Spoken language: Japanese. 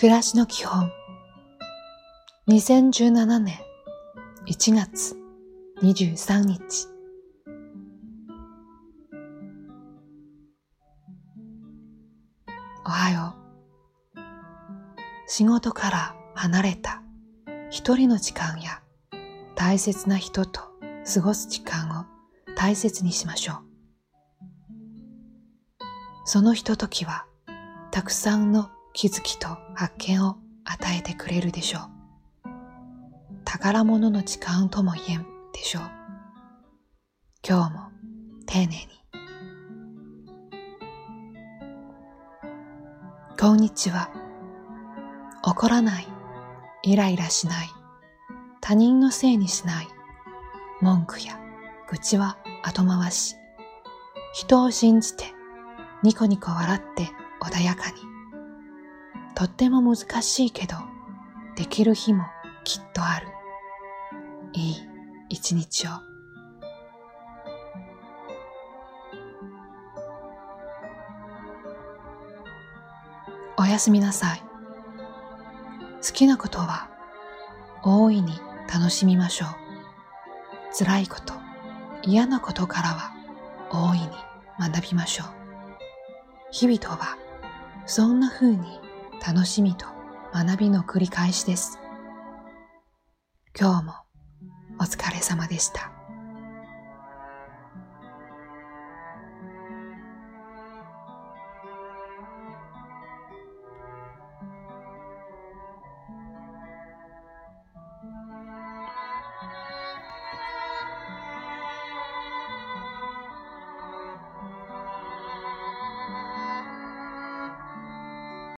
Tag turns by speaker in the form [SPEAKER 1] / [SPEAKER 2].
[SPEAKER 1] 暮らしの基本。2017年1月23日。おはよう。仕事から離れた一人の時間や大切な人と過ごす時間を大切にしましょう。そのひとときはたくさんの気づきと発見を与えてくれるでしょう。宝物の時間とも言えんでしょう。今日も丁寧に。こんにちは。怒らない。イライラしない。他人のせいにしない。文句や愚痴は後回し。人を信じてニコニコ笑って穏やかに。とっても難しいけど、できる日もきっとある。いい一日を。おやすみなさい。好きなことは大いに楽しみましょう。辛いこと、嫌なことからは大いに学びましょう。日々とはそんな風に楽しみと学びの繰り返しです。今日もお疲れ様でした。